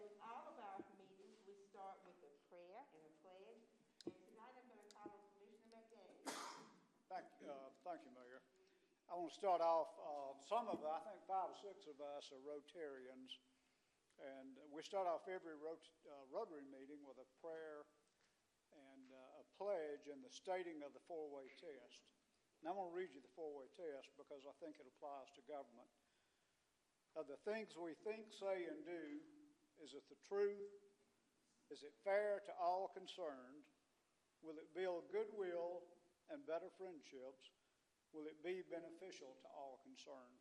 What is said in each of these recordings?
with all of our meetings, we start with a prayer and a pledge. Tonight I'm going to call. Thank, uh, thank you, Mayor. I want to start off, uh, some of, I think five or six of us are Rotarians. And we start off every rot, uh, Rotary meeting with a prayer and uh, a pledge and the stating of the four-way test. And I'm going to read you the four-way test because I think it applies to government. Of the things we think, say, and do, is it the truth? Is it fair to all concerned? Will it build goodwill and better friendships? Will it be beneficial to all concerned?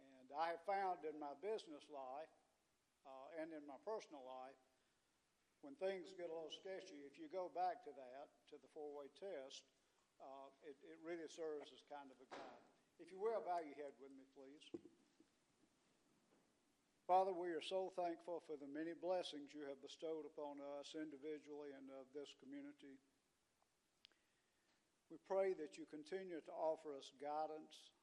And I have found in my business life uh, and in my personal life, when things get a little sketchy, if you go back to that, to the four-way test, uh, it, it really serves as kind of a guide. If you will, bow your head with me, please. Father, we are so thankful for the many blessings you have bestowed upon us individually and of this community. We pray that you continue to offer us guidance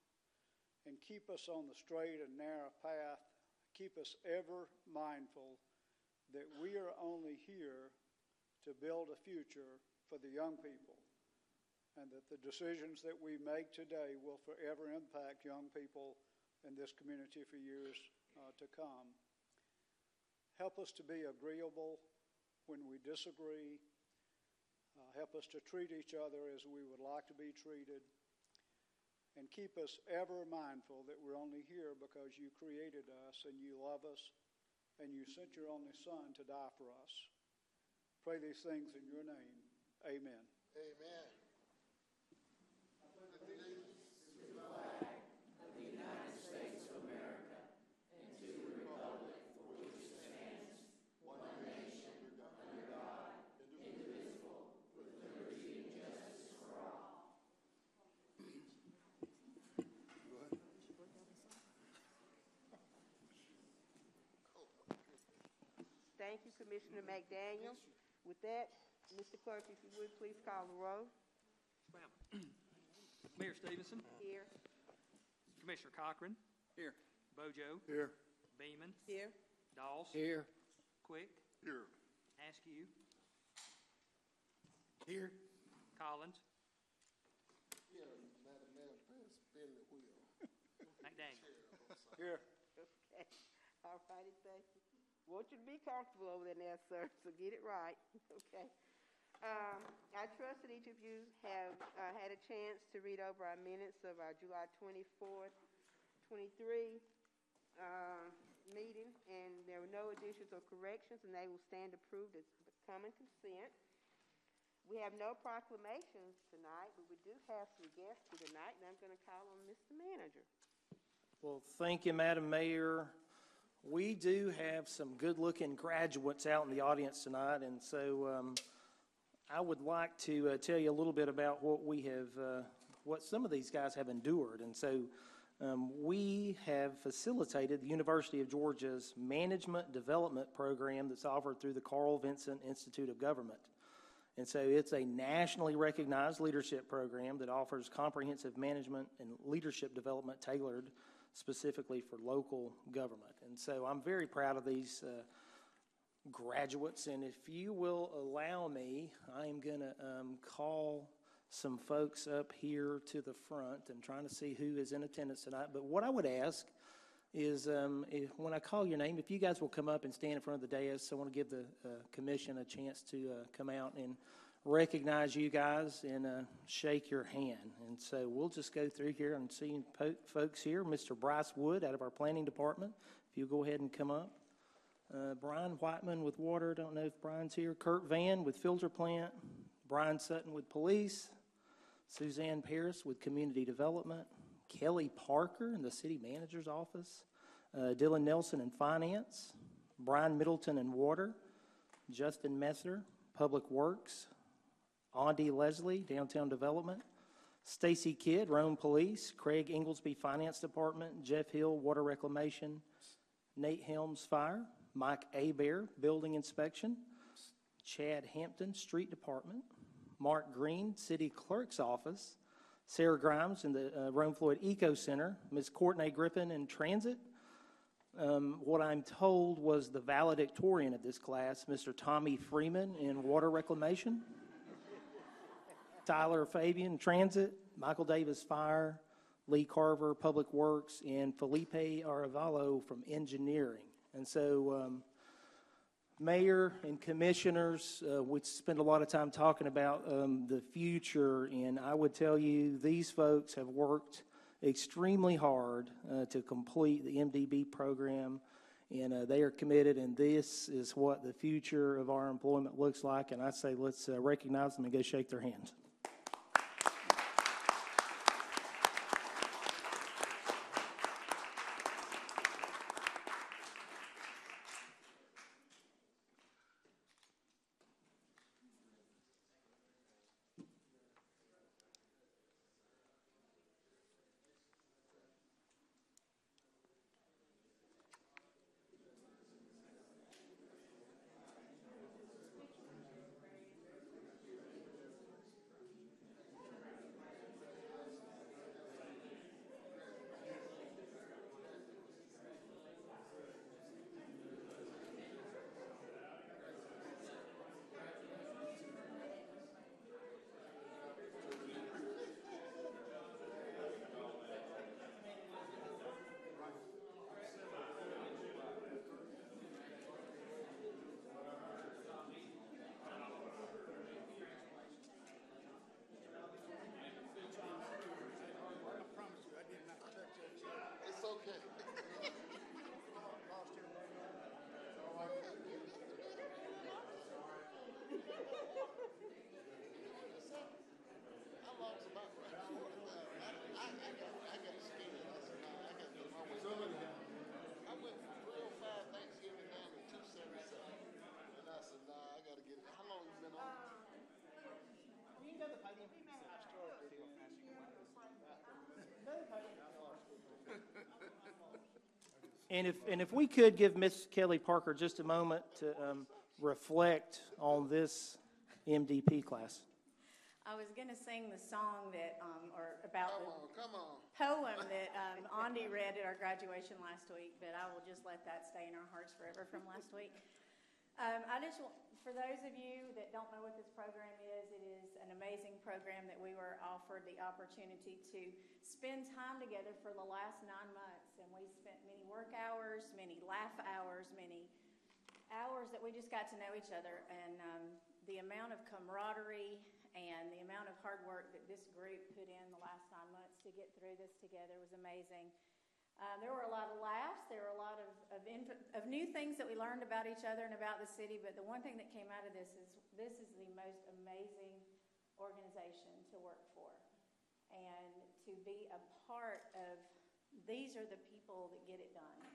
and keep us on the straight and narrow path. Keep us ever mindful that we are only here to build a future for the young people and that the decisions that we make today will forever impact young people in this community for years uh, to come. Help us to be agreeable when we disagree. Uh, help us to treat each other as we would like to be treated. And keep us ever mindful that we're only here because you created us and you love us and you sent your only Son to die for us. Pray these things in your name. Amen. Amen. Thank you, Commissioner McDaniel. With that, Mr. Clerk, if you would, please call the roll. Ma'am. Mayor Stevenson, Here. Commissioner Cochran, Here. Bojo, Here. Beeman, Here. Doss, Here. Quick, Here. Askew, Here. Collins, Yeah, Madam Mayor, please spin the wheel. McDaniel. Here. Okay. All righty, thank you. Want you to be comfortable over there now, sir, so get it right, okay? Um, I trust that each of you have, uh, had a chance to read over our minutes of our July twenty-fourth, twenty-three, uh, meeting, and there were no additions or corrections, and they will stand approved as common consent. We have no proclamations tonight, but we do have some guests here tonight, and I'm gonna call on Mr. Manager. Well, thank you, Madam Mayor. We do have some good-looking graduates out in the audience tonight, and so um, I would like to uh, tell you a little bit about what we have, uh, what some of these guys have endured. And so um, we have facilitated the University of Georgia's Management Development Program that's offered through the Carl Vinson Institute of Government. And so it's a nationally recognized leadership program that offers comprehensive management and leadership development tailored specifically for local government. And so I'm very proud of these uh, graduates. And if you will allow me, I am going to um, call some folks up here to the front. I'm trying to see who is in attendance tonight. But what I would ask is um, if, when I call your name, if you guys will come up and stand in front of the dais, I want to give the uh, commission a chance to uh, come out and recognize you guys and uh, shake your hand. And so we'll just go through here and see po- folks here. Mr. Bryce Wood out of our planning department, if you'll go ahead and come up. Uh, Brian Whiteman with water, don't know if Brian's here. Kurt Van with filter plant. Brian Sutton with police. Suzanne Paris with community development. Kelly Parker in the city manager's office. Uh, Dylan Nelson in finance. Brian Middleton in water. Justin Messer, public works. Audie Leslie, Downtown Development. Stacy Kidd, Rome Police. Craig Inglesby, Finance Department. Jeff Hill, Water Reclamation. Nate Helms, Fire. Mike Abear, Building Inspection. Chad Hampton, Street Department. Mark Green, City Clerk's Office. Sarah Grimes in the uh, Rome Floyd Eco Center. Ms. Courtney Griffin in Transit. um, what I'm told was the valedictorian of this class, Mr. Tommy Freeman in water reclamation, Tyler Fabian, transit, Michael Davis, fire, Lee Carver, public works, and Felipe Aravalo from engineering. And so, um, Mayor and commissioners, uh, we spend a lot of time talking about um, the future, and I would tell you, these folks have worked extremely hard uh, to complete the MDP program, and uh, they are committed, and this is what the future of our employment looks like. And I say, let's uh, recognize them and go shake their hands. And if, and if we could give Miss Kelly Parker just a moment to um, reflect on this MDP class. I was going to sing the song that, um, or about Come the on, come on. poem that um, Andy read at our graduation last week, but I will just let that stay in our hearts forever from last week. Um, I just, want- for those of you that don't know what this program is, it is an amazing program that we were offered the opportunity to spend time together for the last nine months. And we spent many work hours, many laugh hours, many hours that we just got to know each other. And um, the amount of camaraderie and the amount of hard work that this group put in the last nine months to get through this together was amazing. Uh, there were a lot of laughs. There were a lot of, of, inf- of new things that we learned about each other and about the city. But the one thing that came out of this is this is the most amazing organization to work for. And to be a part of these are the people that get it done.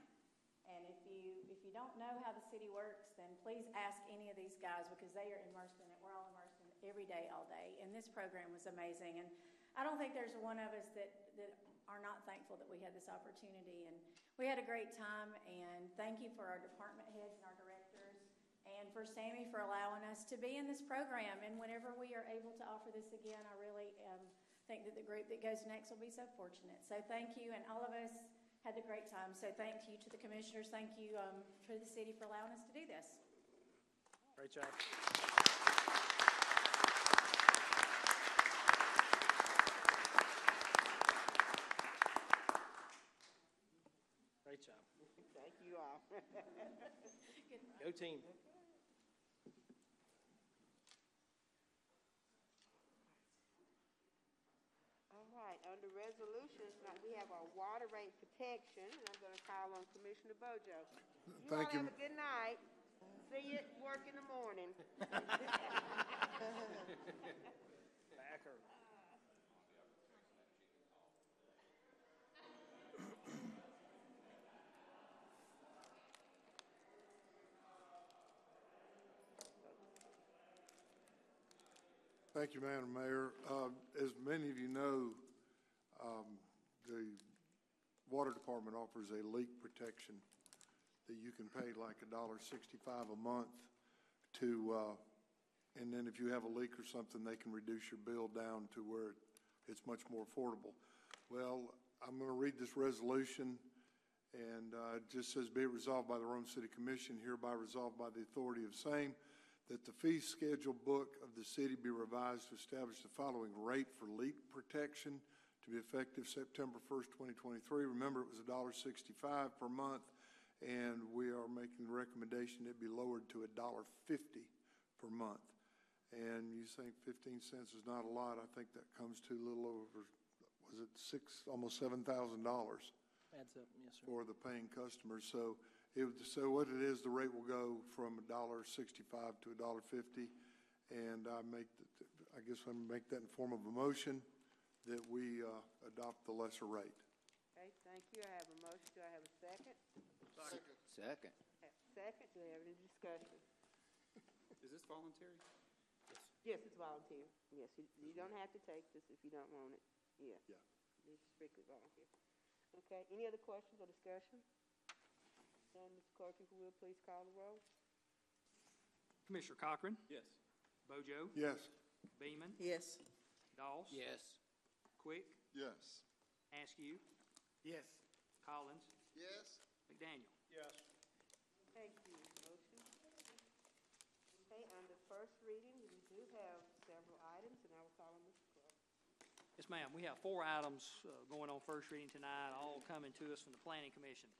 And if you if you don't know how the city works, then please ask any of these guys because they are immersed in it. We're all immersed in it every day, all day. And this program was amazing. And I don't think there's one of us that that are not thankful that we had this opportunity. And we had a great time. And thank you for our department heads and our directors, and for Sammy for allowing us to be in this program. And whenever we are able to offer this again, I really um, think that the group that goes next will be so fortunate. So thank you, and all of us had a great time. So thank you to the commissioners. Thank you um, to the city for allowing us to do this. Great job. Great job. Thank you all. Go team. All right, under resolutions, now we have our water rate protection, and I'm gonna call on Commissioner Bojo. You all Thank you. have a good night. See you at work in the morning. Backer. Thank you, Madam Mayor. Uh, As many of you know, um, the Water Department offers a leak protection that you can pay like a dollar sixty-five a month to, uh, and then if you have a leak or something, they can reduce your bill down to where it's much more affordable. Well, I'm going to read this resolution, And uh, it just says, "Be it resolved by the Rome City Commission, hereby resolved by the authority of same, that the fee schedule book of the city be revised to establish the following rate for leak protection to be effective September 1st, 2023. Remember, it was $1.65 per month, and we are making the recommendation it be lowered to $1.50 per month. And you think 15 cents is not a lot, I think that comes to a little over, was it six, almost $7,000 Adds up, yes, sir. for the paying customers. So it, would- so what it is, the rate will go from a dollar sixty-five to a dollar fifty. And I make, the- I guess I make that in form of a motion that we, uh, adopt the lesser rate. Okay, thank you. I have a motion. Do I have a second? Second. Have a Second, do we have any discussion? Is this voluntary? Yes, it's volunteer. Yes, you, you don't have to take this if you don't want it. Yeah. Yeah. It's strictly volunteer. Okay, any other questions or discussion? Then, Mr. Clerk, if you will, please call the roll. Commissioner Cochran, Yes. Bojo, Yes. Beeman, Yes. Doss. Yes. Quick, Yes. Askew, Yes. Collins, Yes. McDaniel. Yes. Thank you. Motion. Okay, under first reading, we do have several items, and I will call on Mr. Clerk. Yes, ma'am. We have four items uh, going on first reading tonight, all coming to us from the Planning Commission.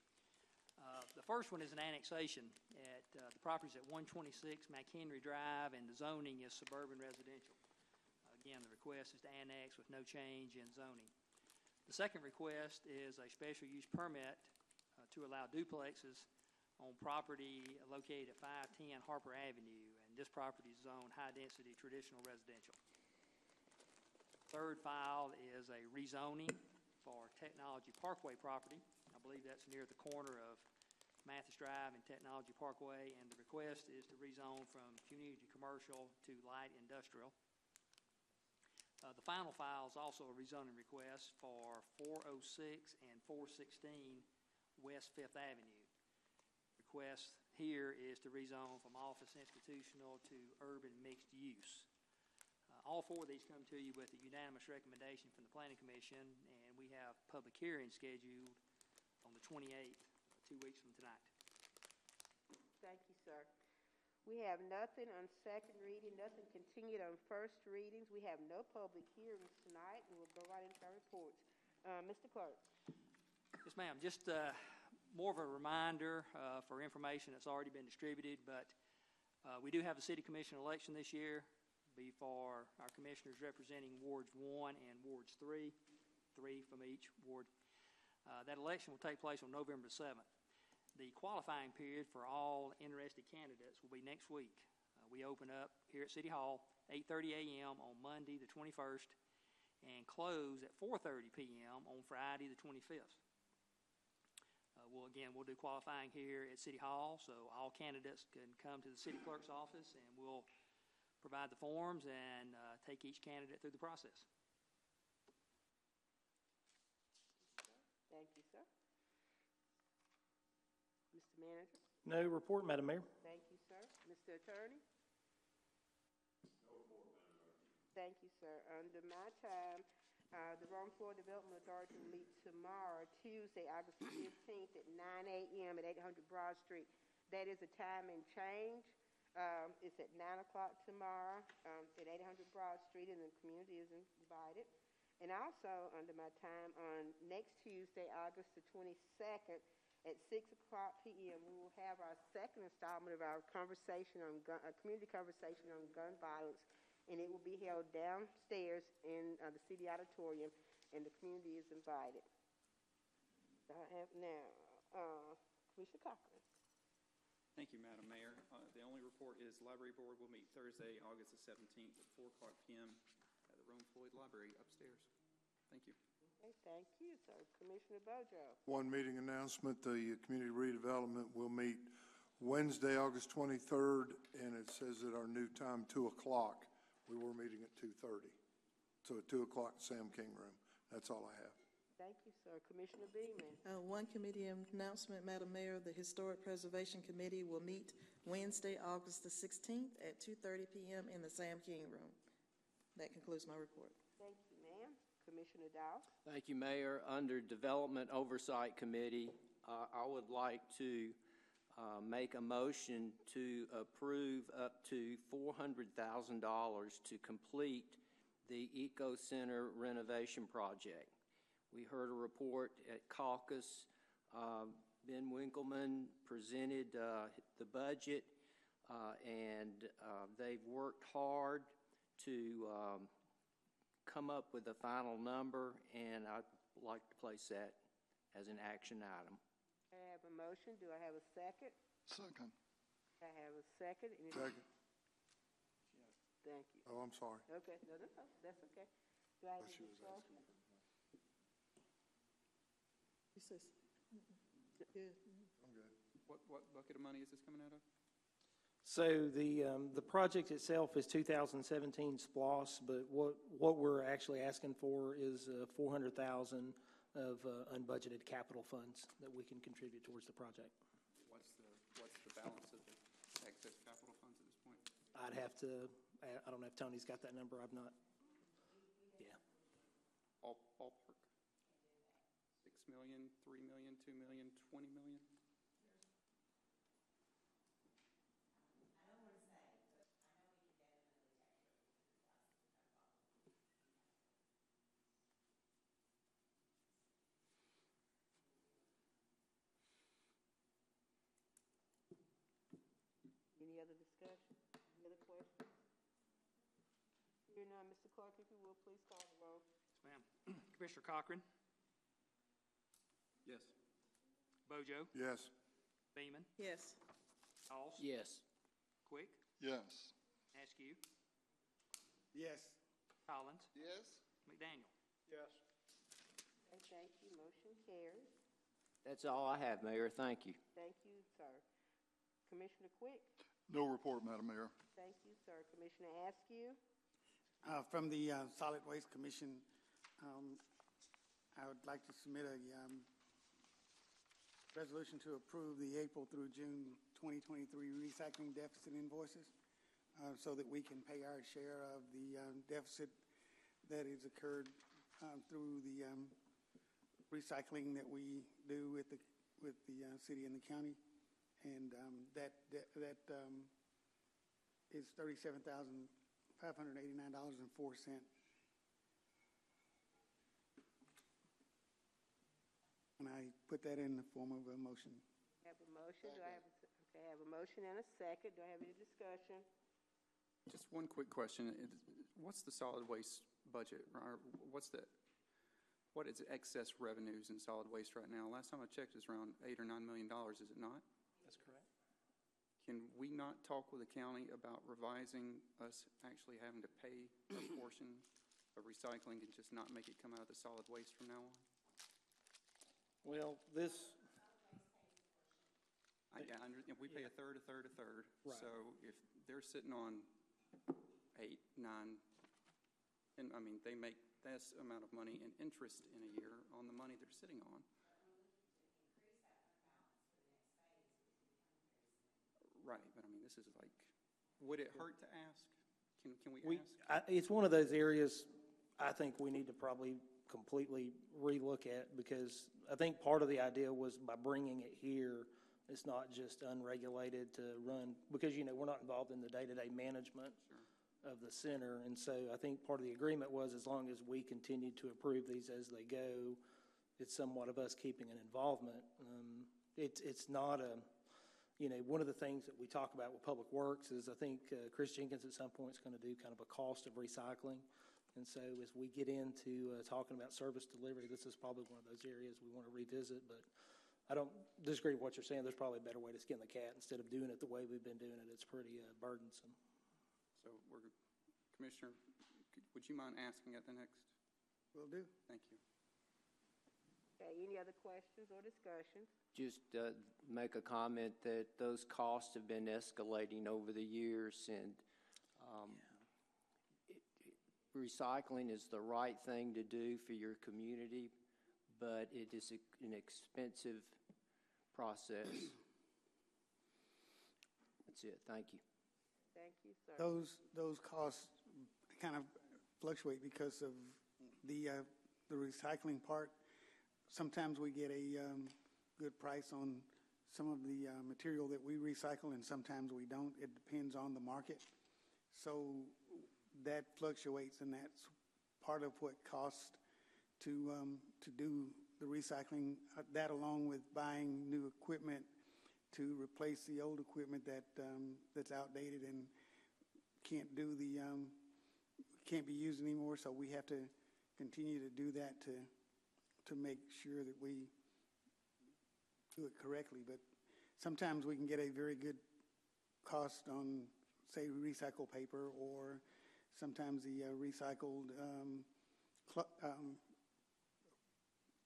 Uh, The first one is an annexation at, uh, the property's at 126 McHenry Drive, and the zoning is suburban residential. Again, the request is to annex with no change in zoning. The second request is a special use permit uh, to allow duplexes on property located at 510 Harper Avenue, and this property is zoned high-density traditional residential. Third file is a rezoning for Technology Parkway property. I believe that's near the corner of Mathis Drive and Technology Parkway, and the request is to rezone from community commercial to light industrial. Uh, The final file is also a rezoning request for 406 and 416 West Fifth Avenue. The request here is to rezone from office institutional to urban mixed use. Uh, All four of these come to you with a unanimous recommendation from the Planning Commission, and we have public hearings scheduled on the 28th, two weeks from tonight. Thank you, sir. We have nothing on second reading, nothing continued on first readings. We have no public hearings tonight, and we'll go right into our reports. Uh, Mr. Clerk? Yes, ma'am. Just uh, more of a reminder uh, for information that's already been distributed, but uh, we do have a city commission election this year, be for our commissioners representing Wards 1 and Wards 3, three from each ward. Uh, That election will take place on November 7th. The qualifying period for all interested candidates will be next week. Uh, We open up here at City Hall, 8:30 a.m. on Monday, the 21st, and close at 4:30 p.m. on Friday, the 25th. Uh, Well, again, we'll do qualifying here at City Hall, so all candidates can come to the city clerk's office, and we'll provide the forms and uh, take each candidate through the process. Thank you, sir. Mr. Manager? No report, Madam Mayor. Thank you, sir. Mr. Attorney? Thank you, sir. Under my time, uh, the Rome Florida Development Authority will meet tomorrow, Tuesday, August fifteenth, at nine AM at eight hundred Broad Street. That is a time and change. Um, it's at nine o'clock tomorrow, um, at eight hundred Broad Street, and the community is invited. And also, under my time, on next Tuesday, August the twenty-second, at six o'clock PM, we will have our second installment of our conversation on gun, uh, community conversation on gun violence, and it will be held downstairs in, uh, the city auditorium, and the community is invited. I have now, uh, Commissioner Cochran. Thank you, Madam Mayor. Uh, The only report is Library Board will meet Thursday, August the 17th at 4 o'clock PM at the Rome Floyd Library upstairs. Thank you. Okay, thank you, sir. Commissioner Bojo. One meeting announcement, the Community Redevelopment will meet Wednesday, August 23rd, and it says at our new time, 2 o'clock. We were meeting at 2:30. So at 2 o'clock, Sam King Room. That's all I have. Thank you, sir. Commissioner Beeman. Uh, One committee announcement, Madam Mayor, the Historic Preservation Committee will meet Wednesday, August the 16th at 2:30 PM in the Sam King Room. That concludes my report. Commissioner Doss. Thank you, Mayor. Under Development Oversight Committee, uh, I would like to uh, make a motion to approve up to $400,000 to complete the Eco Center renovation project. We heard a report at caucus. Uh, Ben Winkleman presented uh, the budget, uh, and uh, they've worked hard to um, come up with a final number, and I'd like to place that as an action item. I have a motion. Do I have a second? Second. I have a second. Any- Second. Thank you. Oh, I'm sorry. Okay, no, no, no, that's okay. Do I have Oh, any she was discussion? He says, good. I'm good. What, what bucket of money is this coming out of? So the, um, the project itself is 2017 SPLOST, but what, what we're actually asking for is uh, 400,000 of uh, unbudgeted capital funds that we can contribute towards the project. What's the, what's the balance of the excess capital funds at this point? I'd have to, I- I don't know if Tony's got that number, I've not. Yeah. All, ballpark? Six million, three million, two million, twenty million? Any other discussion? Any other questions? Hear none, Mr. Clark, if you will, please call the roll. Yes, ma'am. Commissioner Cochran, Yes. Bojo, Yes. Beeman, Yes. Doss, Yes. Quick, Yes. Askew, Yes. Collins, Yes. McDaniel. Yes. Okay, thank you, motion carries. That's all I have, Mayor. Thank you. Thank you, sir. Commissioner Quick, No report, Madam Mayor. thank you, sir. Commissioner Askew, Uh, From the uh, Solid Waste Commission, um, I would like to submit a um, resolution to approve the April through June 2023 recycling deficit invoices uh, so that we can pay our share of the um, deficit that has occurred um, through the um, recycling that we do with the, with the uh, city and the county. And um, that, that that, um, is thirty-seven thousand five hundred eighty-nine dollars and four cent. And I put that in the form of a motion. have a motion, do I have, a se- okay, I have a motion and a second. Do I have any discussion? Just one quick question. What's the solid waste budget? Or what's the, what is excess revenues in solid waste right now? Last time I checked, it's around eight or nine million dollars, is it not? Can we not talk with the county about revising us actually having to pay a portion of recycling and just not make it come out of the solid waste from now on? Well, this, I, under- we pay a third, a third, a third. Right. So if they're sitting on eight, nine, and, I mean, they make this amount of money in interest in a year on the money they're sitting on. Right, but I mean, this is like, would it hurt to ask? Can, can we we, ask? I, it's one of those areas I think we need to probably completely relook at because I think part of the idea was by bringing it here, it's not just unregulated to run, because, you know, we're not involved in the day-to-day management of the center. And so I think part of the agreement was as long as we continue to approve these as they go, it's somewhat of us keeping an involvement. Um, it's, it's not a, you know, one of the things that we talk about with Public Works is I think uh, Chris Jenkins at some point is going to do kind of a cost of recycling. And so as we get into uh, talking about service delivery, this is probably one of those areas we want to revisit. But I don't disagree with what you're saying. There's probably a better way to skin the cat instead of doing it the way we've been doing it. It's pretty uh, burdensome. So we're, Commissioner, could- would you mind asking at the next? Will do. Thank you. Okay, any other questions or discussions? Just uh, make a comment that those costs have been escalating over the years, and um, it- it- recycling is the right thing to do for your community, but it is a- an expensive process. That's it. Thank you. Thank you, sir. Those, those costs kind of fluctuate because of the, uh, the recycling part. Sometimes we get a, um, good price on some of the uh, material that we recycle, and sometimes we don't. It depends on the market. So that fluctuates, and that's part of what costs to, um, to do the recycling. Uh, That along with buying new equipment to replace the old equipment that, um, that's outdated and can't do the, um, can't be used anymore. So we have to continue to do that to, to make sure that we do it correctly. But sometimes we can get a very good cost on, say, recycled paper or sometimes the uh, recycled um, um,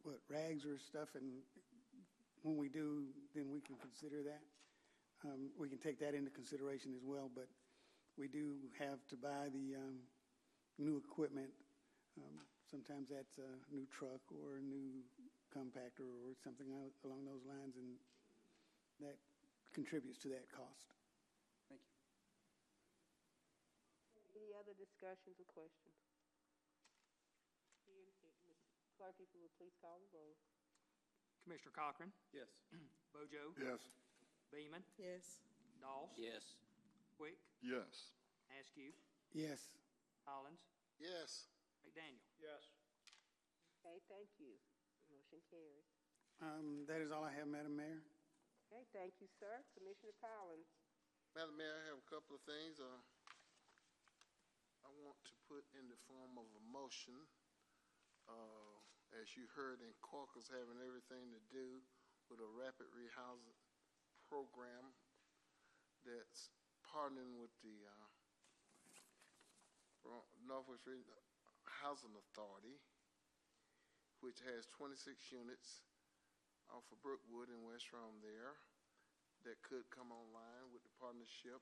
what rags or stuff, and when we do, then we can consider that. Um, we can take that into consideration as well, but we do have to buy the um, new equipment. Sometimes that's a new truck or a new compactor or something al- along those lines, and that contributes to that cost. Thank you. Any other discussions or questions? Hearing- Ms. Clerk, if you would please call the roll. Commissioner Cochran, Yes. Bojo, Yes. Beeman, Yes. Doss, Yes. Quick, Yes. Askew, Yes. Collins, Yes. McDaniel. Yes. Okay, thank you. Motion carries. Um, that is all I have, Madam Mayor. Okay, thank you, sir. Commissioner Collins. Madam Mayor, I have a couple of things, uh, I want to put in the form of a motion. Uh, as you heard in caucus, having everything to do with a rapid rehousing program that's partnering with the, uh, Northwest Region Housing Authority, which has twenty-six units off of Brookwood and West Rome there that could come online with the partnership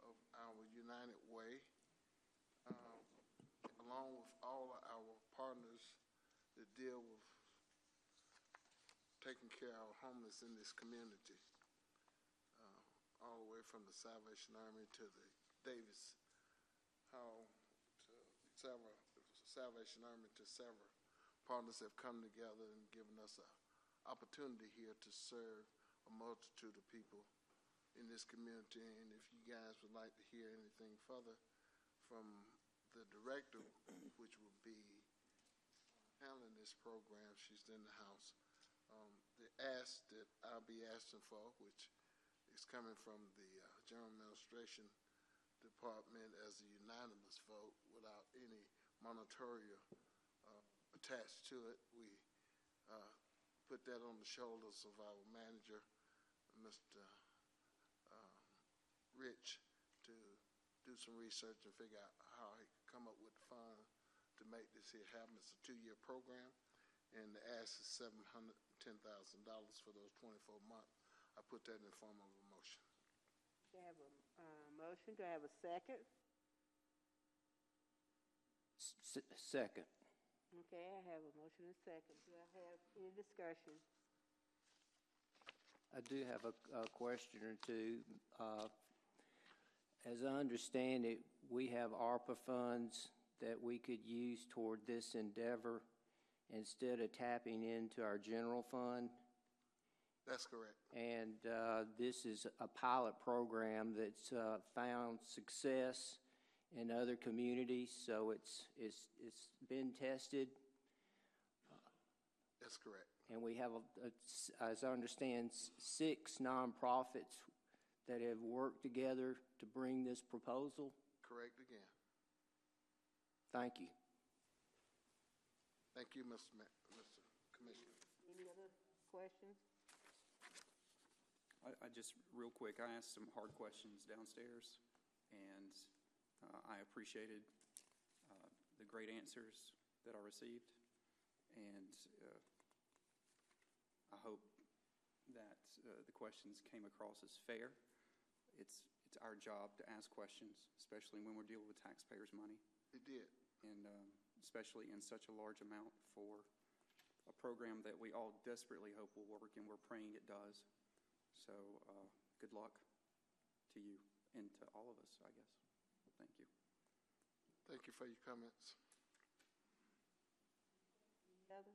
of our United Way, uh, along with all of our partners that deal with taking care of our homeless in this community, uh, all the way from the Salvation Army to the Davis, how to several, Salvation Army to several partners have come together and given us an opportunity here to serve a multitude of people in this community. And if you guys would like to hear anything further from the director, which will be handling this program, she's in the house. Um, the ask that I'll be asking for, which is coming from the uh, General Administration Department as a unanimous vote without any monetary uh, attached to it. We uh, put that on the shoulders of our manager, Mr. um, Rich, to do some research and figure out how he could come up with the funds to make this here happen. It's a two-year program, and the ask is seven hundred ten thousand dollars for those twenty-four months. I put that in the form of a motion. Do I have a, uh, motion? Do I have a second? S- Second. Okay, I have a motion and second. Do I have any discussion? I do have a, a question or two. Uh, As I understand it, we have ARPA funds that we could use toward this endeavor instead of tapping into our general fund. That's correct. And uh, this is a pilot program that's uh, found success in other communities, so it's, it's, it's been tested. That's correct. And we have, a- a s- as I understand, s- six nonprofits that have worked together to bring this proposal. Correct again. Thank you. Thank you, Mr. Ma- Mr. Commissioner. Any other questions? I, I just, real quick, I asked some hard questions downstairs, and uh, I appreciated uh, the great answers that I received, and uh, I hope that uh, the questions came across as fair. It's, it's our job to ask questions, especially when we're dealing with taxpayers' money, It did. and um, especially in such a large amount for a program that we all desperately hope will work, and we're praying it does. So, uh, good luck to you and to all of us, I guess. Thank you. Thank you for your comments. Other?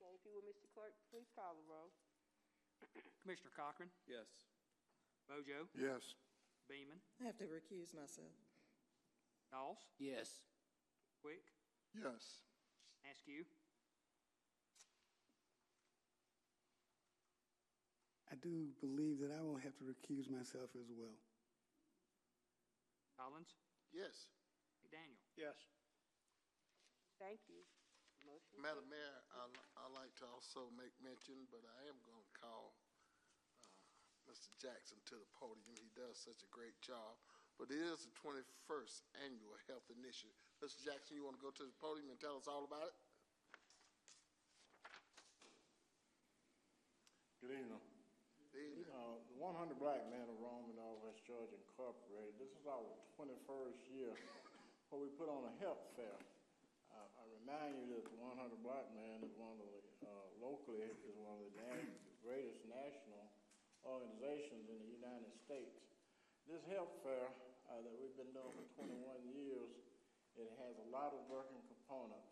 Okay, If you will, Mr. Clerk, please call the roll. Commissioner Cochran, Yes. Bojo, Yes. Beeman, I have to recuse myself. Doss, Yes. Quick, Yes. Askew, I do believe that I will have to recuse myself as well. Collins, Yes. McDaniel. Yes. Thank you. Motion. Madam Mayor, I, I like to also make mention, but I am going to call uh, Mr. Jackson to the podium. He does such a great job. But it is the 21st Annual Health Initiative. Mr. Jackson, you want to go to the podium and tell us all about it? Good evening. Uh, the 100 Black Men of Rome and all West Georgia Incorporated, this is our 21st year where we put on a health fair. Uh, I remind you that the 100 Black Men is one of the, uh, locally, is one of the greatest national organizations in the United States. This health fair uh, that we've been doing for 21 years, it has a lot of working components.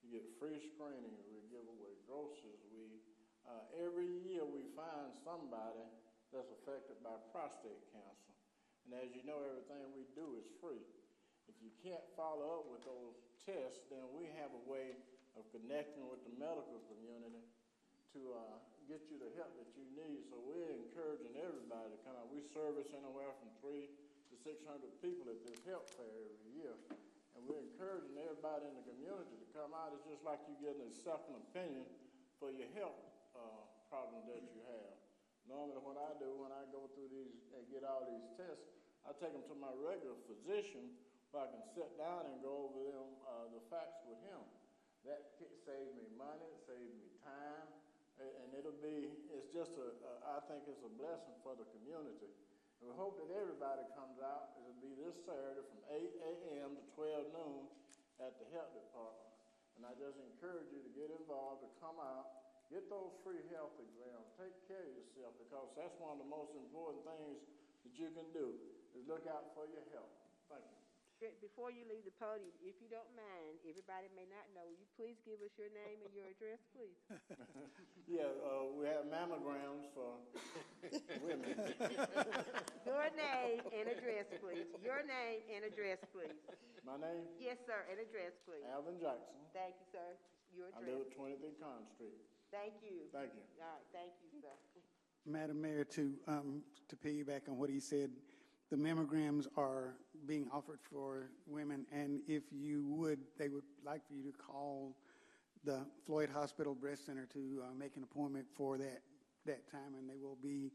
You get free screening, we give away groceries, we, uh, every year we find somebody that's affected by prostate cancer. And as you know, everything we do is free. If you can't follow up with those tests, then we have a way of connecting with the medical community to uh, get you the help that you need. So we're encouraging everybody to come out. We service anywhere from three to 600 people at this health fair every year. And we're encouraging everybody in the community to come out. It's just like you getting a second opinion for your health uh, problem that you have. Normally, what I do when I go through these and get all these tests, I take them to my regular physician where I can sit down and go over them uh, the facts with him. That saves me money, saves me time, and it'll be, it's just a, a, I think it's a blessing for the community. And we hope that everybody comes out. It'll be this Saturday from 8 a.m. to 12 noon at the health department. And I just encourage you to get involved, to come out, get those free health exams, take care of yourself, because that's one of the most important things that you can do, is look out for your health. Thank you. Before you leave the podium, if you don't mind, everybody may not know, you please give us your name and your address, please? Yeah, uh, we have mammograms for women. Your name and address, please. Your name and address, please. My name, Yes, sir, and address, please. Alvin Jackson. Thank you, sir. Your address. I live address. at 23 Con Street. Thank you. Thank you. All right, thank you, sir. Madam Mayor, to, um, to piggyback on what he said, the mammograms are being offered for women, and if you would, they would like for you to call the Floyd Hospital Breast Center to uh, make an appointment for that, that time, and they will be,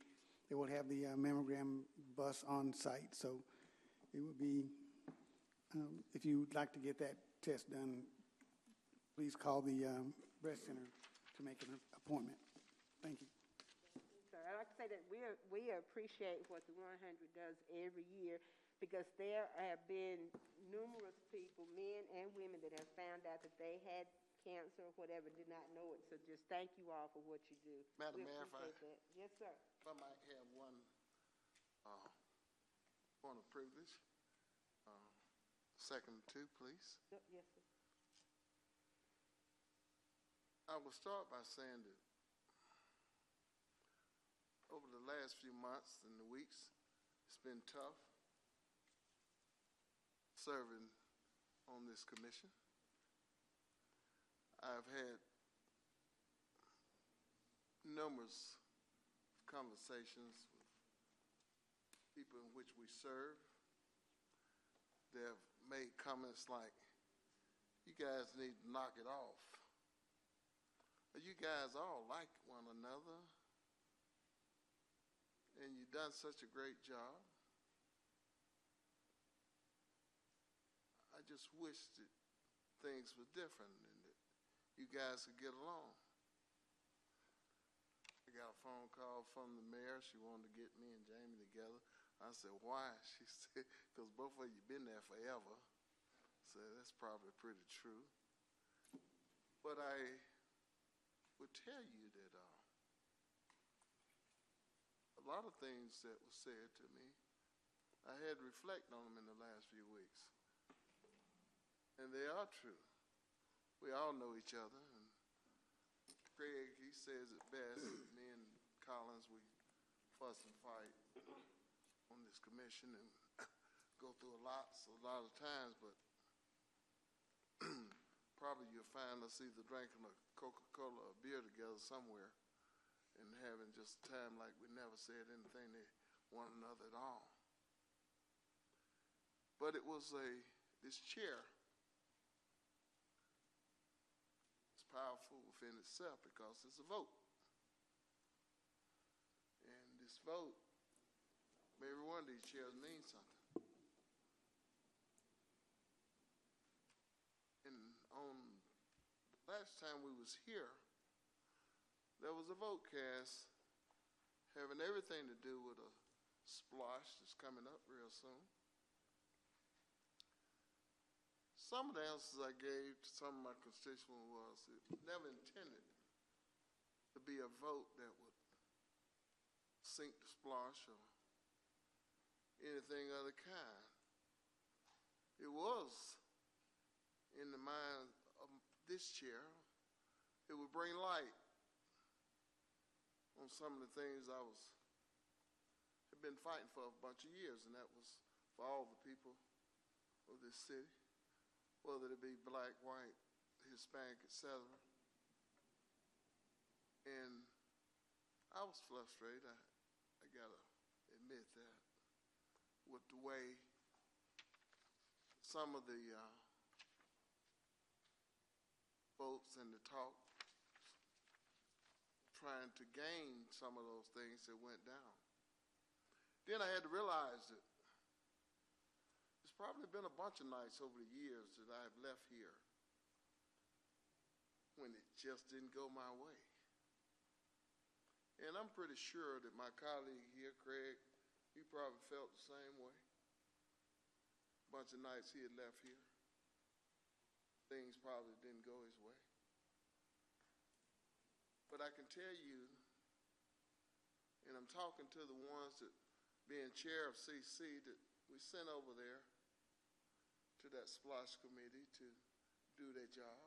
they will have the uh, mammogram bus on site, so it would be, um, if you would like to get that test done, please call the um, breast center to make an appointment. Thank you. Sir, I'd like to say that we, are- we appreciate what the 100 does every year because there have been numerous people, men and women, that have found out that they had cancer or whatever, did not know it. So just thank you all for what you do. Madam We Mayor, if I- that. Yes, sir. If I might have one uh, point of privilege. Uh, Second two, please. Yep, Yes, sir. I will start by saying that over the last few months and the weeks, it's been tough serving on this commission. I've had numerous conversations with people in which we serve. They have made comments like, you guys need to knock it off. You guys all like one another, and you've done such a great job. I just wish that things were different and that you guys could get along. I got a phone call from the mayor. She wanted to get me and Jamie together. I said, why? She said, because both of you been there forever. So that's probably pretty true. But I would tell you that uh, a lot of things that were said to me, I had to reflect on them in the last few weeks. And they are true. We all know each other, and Craig, he says it best. Me and Collins, we fuss and fight on this commission and go through a lot, a lot of times, but probably you'll find us either drinking a Coca-Cola or beer together somewhere and having just time like we never said anything to one another at all. But it was a, this chair It's powerful within itself because it's a vote. And this vote, every one of these chairs means something. And on last time we was here, there was a vote cast having everything to do with a SPLOST that's coming up real soon. Some of the answers I gave to some of my constituents was it never intended to be a vote that would sink the SPLOST or anything of the kind. It was in the mind this chair, it would bring light on some of the things I was have been fighting for a bunch of years, and that was for all the people of this city, whether it be black, white, Hispanic, etc. And I was frustrated. I, I gotta admit that with the way some of the uh, votes and the talk trying to gain some of those things that went down. Then I had to realize that there's probably been a bunch of nights over the years that I've left here when it just didn't go my way. And I'm pretty sure that my colleague here, Craig, he probably felt the same way. A bunch of nights he had left here, things probably didn't go his way. But I can tell you, and I'm talking to the ones that, being chair of CC, that we sent over there to that SPLOST committee to do their job.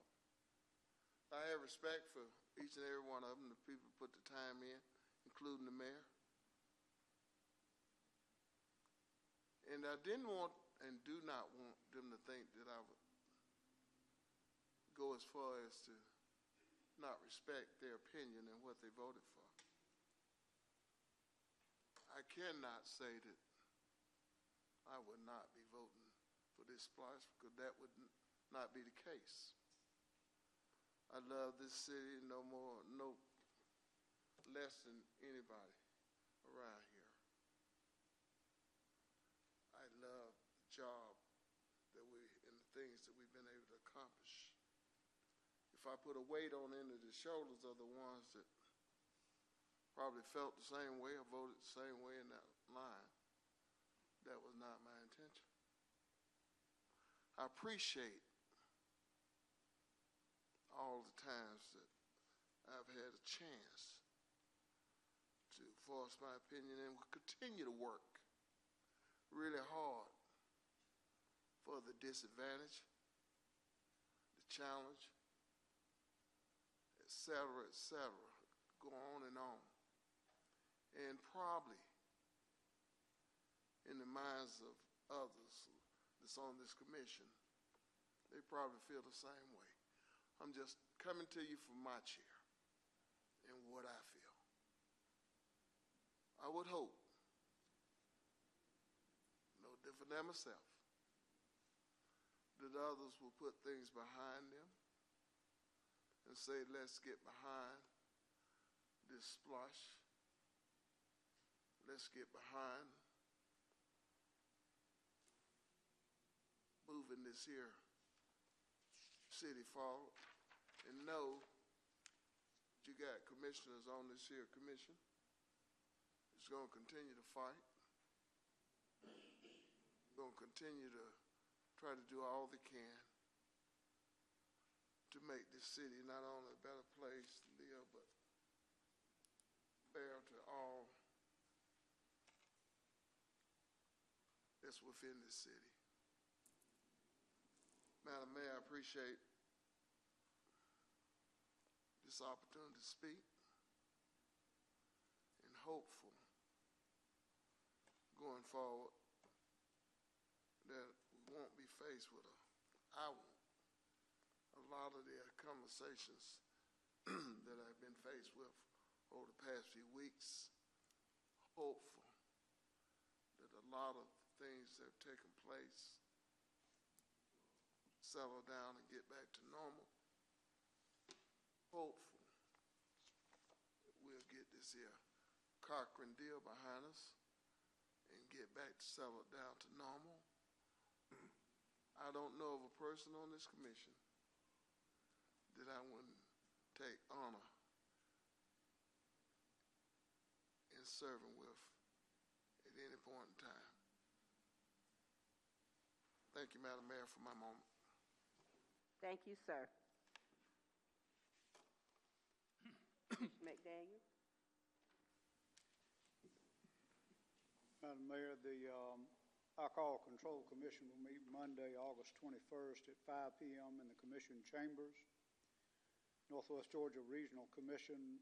I have respect for each and every one of them, the people put the time in, including the mayor. And I didn't want and do not want them to think that I would go as far as to not respect their opinion and what they voted for. I cannot say that I would not be voting for this SPLOST because that would not be the case. I love this city no more, no less than anybody around here. I love the job that we and the things that we've been able to accomplish if I put a weight on any of the shoulders of the ones that probably felt the same way or voted the same way in that line, that was not my intention. I appreciate all the times that I've had a chance to voice my opinion and will continue to work really hard for the disadvantaged, the challenge, cetera, et cetera. Go on and on. And probably in the minds of others that's on this commission, they probably feel the same way. I'm just coming to you from my chair and what I feel. I would hope, no different than myself, that others will put things behind them and say, let's get behind this SPLOST. Let's get behind moving this here city forward and know you got commissioners on this here commission. It's going to continue to fight. Going to continue to try to do all they can to make this city not only a better place to live, but fair to all that's within this city. Madam Mayor, I appreciate this opportunity to speak and hopeful going forward that we won't be faced with a, I won't, lot of the conversations that I've been faced with over the past few weeks, hopeful that a lot of things that have taken place settle down and get back to normal. Hopeful we'll get this here Cochran deal behind us and get back to settle down to normal. I don't know of a person on this commission that I wouldn't take honor in serving with at any point in time. Thank you, Madam Mayor, for my moment. Thank you, sir. McDaniel? Madam Mayor, the um, Alcohol Control Commission will meet Monday, August 21st at 5 PM in the commission chambers. Northwest Georgia Regional Commission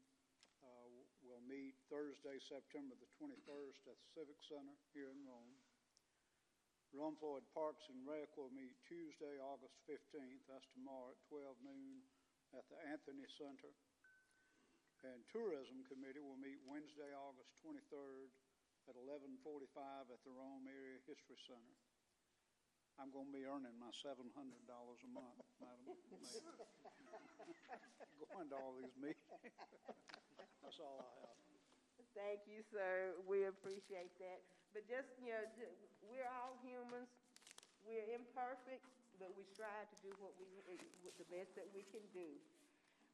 uh, will meet Thursday, September the 21st at the Civic Center here in Rome. Rome Floyd Parks and Rec will meet Tuesday, August 15th, that's tomorrow at 12 noon at the Anthony Center. And Tourism Committee will meet Wednesday, August 23rd at 11:45 at the Rome Area History Center. I'm going to be earning my $700 a month, Madam Mayor. Going to all these meetings. That's all I have. Thank you, sir. We appreciate that. But just, you know, we're all humans. We're imperfect, but we strive to do what we, what the best that we can do.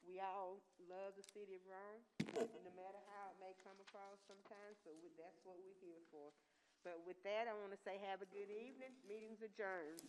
We all love the city of Rome, no matter how it may come across sometimes, so we- that's what we're here for. But with that, I want to say have a good evening. Meeting's adjourned.